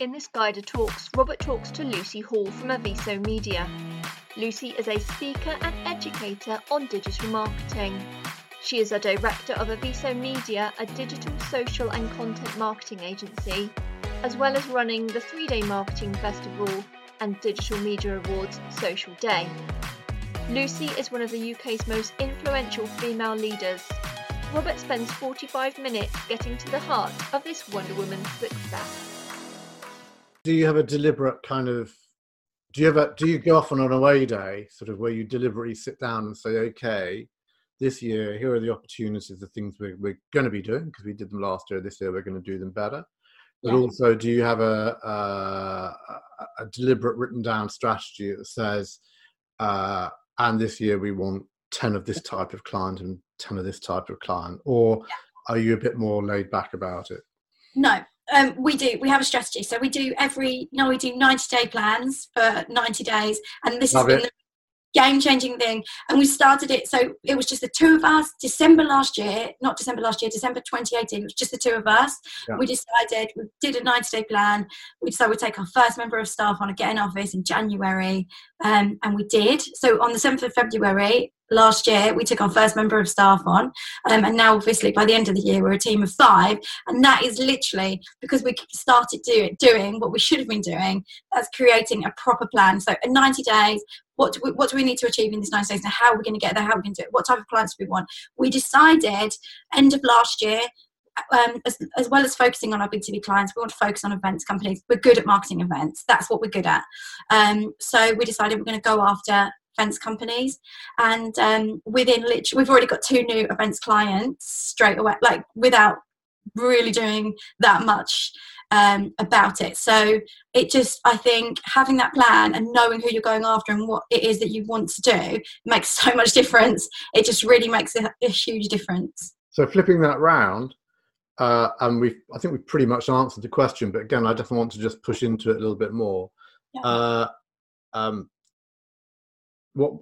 In this guided talks, Robert talks to Lucy Hall from Aviso Media. Lucy is a speaker and educator on digital marketing. She is a director of Aviso Media, a digital, social, and content marketing agency, as well as running the three day marketing festival and Digital Media Awards Social Day. Lucy is one of the UK's most influential female leaders. Robert spends 45 minutes getting to the heart of this Wonder Woman success do you have a deliberate kind of do you ever do you go off on an away day sort of where you deliberately sit down and say okay this year here are the opportunities the things we're, we're going to be doing because we did them last year this year we're going to do them better but yeah. also do you have a, a, a deliberate written down strategy that says uh, and this year we want 10 of this type of client and 10 of this type of client or yeah. are you a bit more laid back about it no um, we do. We have a strategy. So we do every. No, we do ninety day plans for ninety days, and this Love has been it. Game changing thing. And we started it. So it was just the two of us. December last year, not December last year, December twenty eighteen. It was just the two of us. Yeah. We decided we did a ninety day plan. We decided we'd take our first member of staff on a get in office in January, um, and we did. So on the seventh of February, last year we took our first member of staff on um, and now obviously by the end of the year we're a team of five and that is literally because we started do, doing what we should have been doing that's creating a proper plan so in 90 days what do, we, what do we need to achieve in these 90 days and how are we going to get there how are we going to do it what type of clients do we want we decided end of last year um, as, as, well as focusing on our big TV clients, we want to focus on events companies. We're good at marketing events. That's what we're good at. Um, so we decided we're going to go after events companies and um, within literally we've already got two new events clients straight away like without really doing that much um, about it so it just i think having that plan and knowing who you're going after and what it is that you want to do makes so much difference it just really makes a, a huge difference so flipping that round uh, and we I think we've pretty much answered the question, but again, I definitely want to just push into it a little bit more. Yeah. Uh, um, what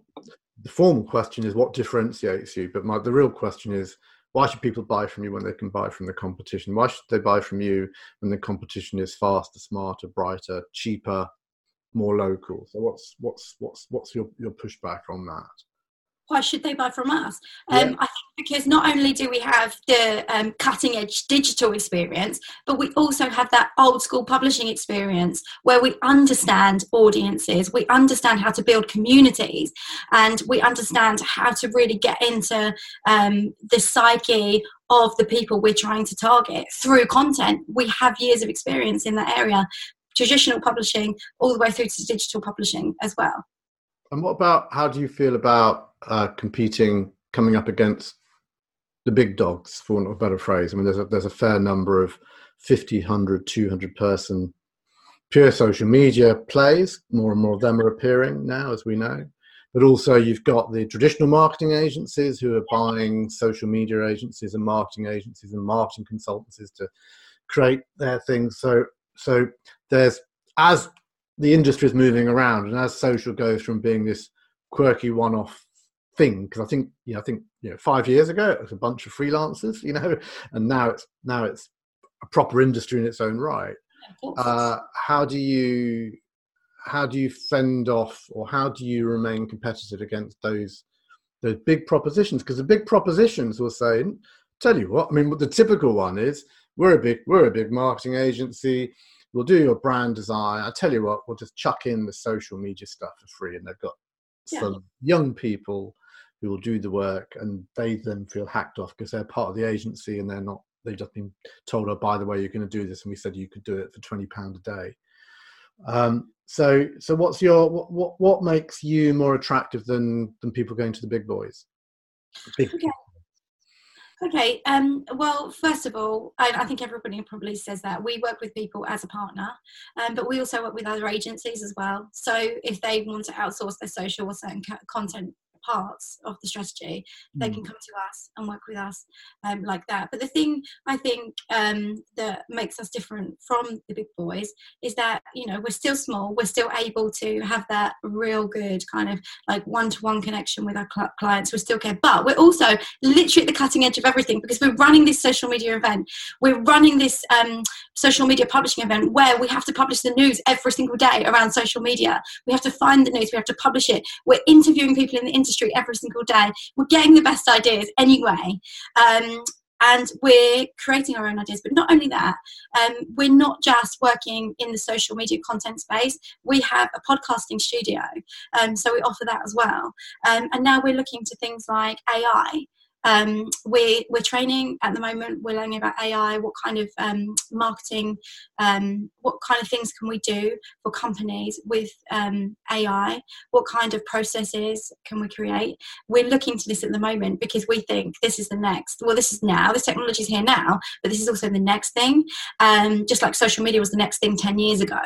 the formal question is what differentiates you, but my, the real question is why should people buy from you when they can buy from the competition? Why should they buy from you when the competition is faster, smarter, brighter, cheaper, more local? So what's what's what's what's your your pushback on that? why should they buy from us? Um, yeah. I think because not only do we have the um, cutting edge digital experience, but we also have that old school publishing experience where we understand audiences, we understand how to build communities, and we understand how to really get into um, the psyche of the people we're trying to target through content. We have years of experience in that area, traditional publishing all the way through to digital publishing as well. And what about how do you feel about uh, competing, coming up against the big dogs, for want of a better phrase. I mean, there's a, there's a fair number of 50, 100, 200 person pure social media plays. More and more of them are appearing now, as we know. But also, you've got the traditional marketing agencies who are buying social media agencies and marketing agencies and marketing consultancies to create their things. So, so there's as the industry is moving around and as social goes from being this quirky one-off thing because I think you know I think you know five years ago it was a bunch of freelancers, you know, and now it's now it's a proper industry in its own right. Uh, how do you how do you fend off or how do you remain competitive against those those big propositions? Because the big propositions will say, tell you what, I mean, the typical one is we're a big we're a big marketing agency. We'll do your brand design. I tell you what, we'll just chuck in the social media stuff for free, and they've got yeah. some young people who will do the work and they then feel hacked off because they're part of the agency and they're not they've just been told oh by the way you're going to do this and we said you could do it for 20 pound a day um, so so what's your what, what what makes you more attractive than than people going to the big boys big okay. Okay. Um, well, first of all, I, I, think everybody probably says that we work with people as a partner, um, but we also work with other agencies as well. So if they want to outsource their social or certain content parts of the strategy, mm. they can come to us and work with us um, like that. But the thing I think um, that makes us different from the big boys is that you know we're still small, we're still able to have that real good kind of like one-to-one connection with our cl- clients. We still care, but we're also literally at the cutting edge of everything because we're running this social media event, we're running this um, social media publishing event where we have to publish the news every single day around social media. We have to find the news, we have to publish it. We're interviewing people in the industry every single day. We're getting the best ideas anyway. Um, and we're creating our own ideas. But not only that, um, we're not just working in the social media content space. We have a podcasting studio, um, so we offer that as well. Um, and now we're looking to things like AI. Um, we're, we're training at the moment, we're learning about AI, what kind of um, marketing, um, what kind of things can we do for companies with um, AI, what kind of processes can we create. We're looking to this at the moment because we think this is the next, well, this is now, this technology is here now, but this is also the next thing. Um, just like social media was the next thing 10 years ago.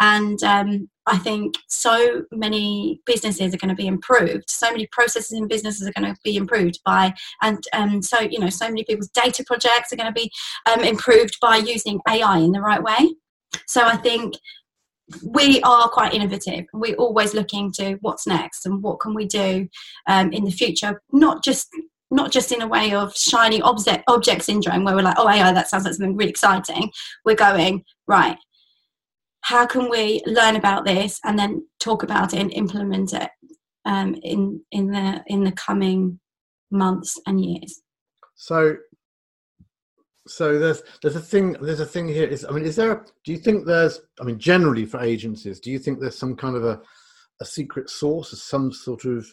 And um, I think so many businesses are going to be improved. So many processes in businesses are going to be improved by, and um, so you know, so many people's data projects are going to be um, improved by using AI in the right way. So I think we are quite innovative. We're always looking to what's next and what can we do um, in the future, not just not just in a way of shiny object object syndrome where we're like, oh AI, that sounds like something really exciting. We're going right how can we learn about this and then talk about it and implement it um, in in the in the coming months and years? So so there's there's a thing there's a thing here is i mean is there do you think there's i mean generally for agencies do you think there's some kind of a a secret source or some sort of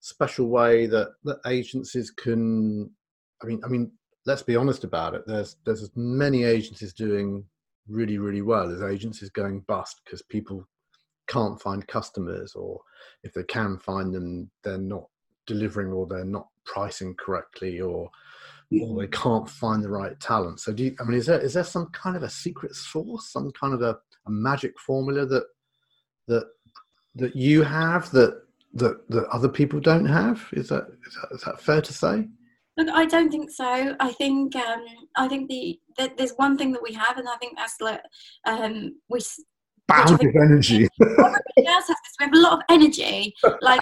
special way that that agencies can i mean i mean let's be honest about it. There's there's many agencies doing really, really well as agencies is going bust because people can't find customers, or if they can find them, they're not delivering or they're not pricing correctly, or or they can't find the right talent. So, do you, I mean, is there is there some kind of a secret source, some kind of a, a magic formula that that that you have that that that other people don't have? Is that is that, is that fair to say? Look, I don't think so. I think um, I think the, the, there's one thing that we have, and I think that's like um, we boundless energy. everybody else has this. We have a lot of energy. Like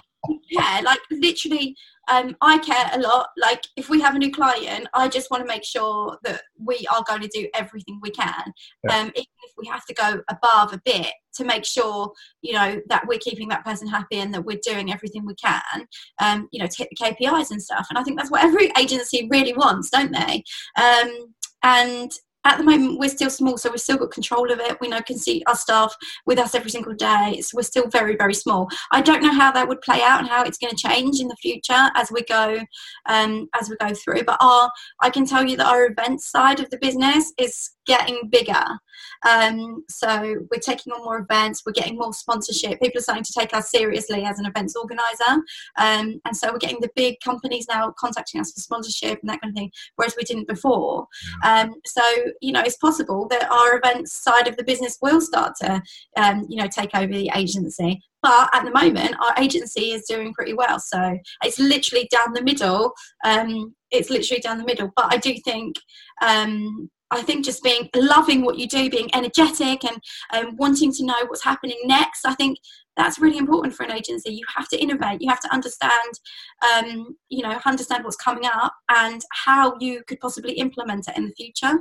yeah, like literally, um, I care a lot. Like if we have a new client, I just want to make sure that we are going to do everything we can, yeah. um, even if we have to go above a bit to make sure you know that we're keeping that person happy and that we're doing everything we can, um, you know, to hit the KPIs and stuff. And I think that's what every agency really wants, don't they? Um, and at the moment we're still small so we've still got control of it. We know can see our staff with us every single day. So we're still very very small. I don't know how that would play out and how it's going to change in the future as we go um, as we go through but our i can tell you that our events side of the business is getting bigger um, so we're taking on more events, we're getting more sponsorship. People are starting to take us seriously as an events organizer. Um, and so we're getting the big companies now contacting us for sponsorship and that kind of thing, whereas we didn't before. Um, so, you know, it's possible that our events side of the business will start to, um, you know, take over the agency. But at the moment, our agency is doing pretty well. So it's literally down the middle. Um, it's literally down the middle. But I do think um, I think just being loving what you do, being energetic and um, wanting to know what's happening next. I think that's really important for an agency. You have to innovate. You have to understand, um, you know, understand what's coming up and how you could possibly implement it in the future.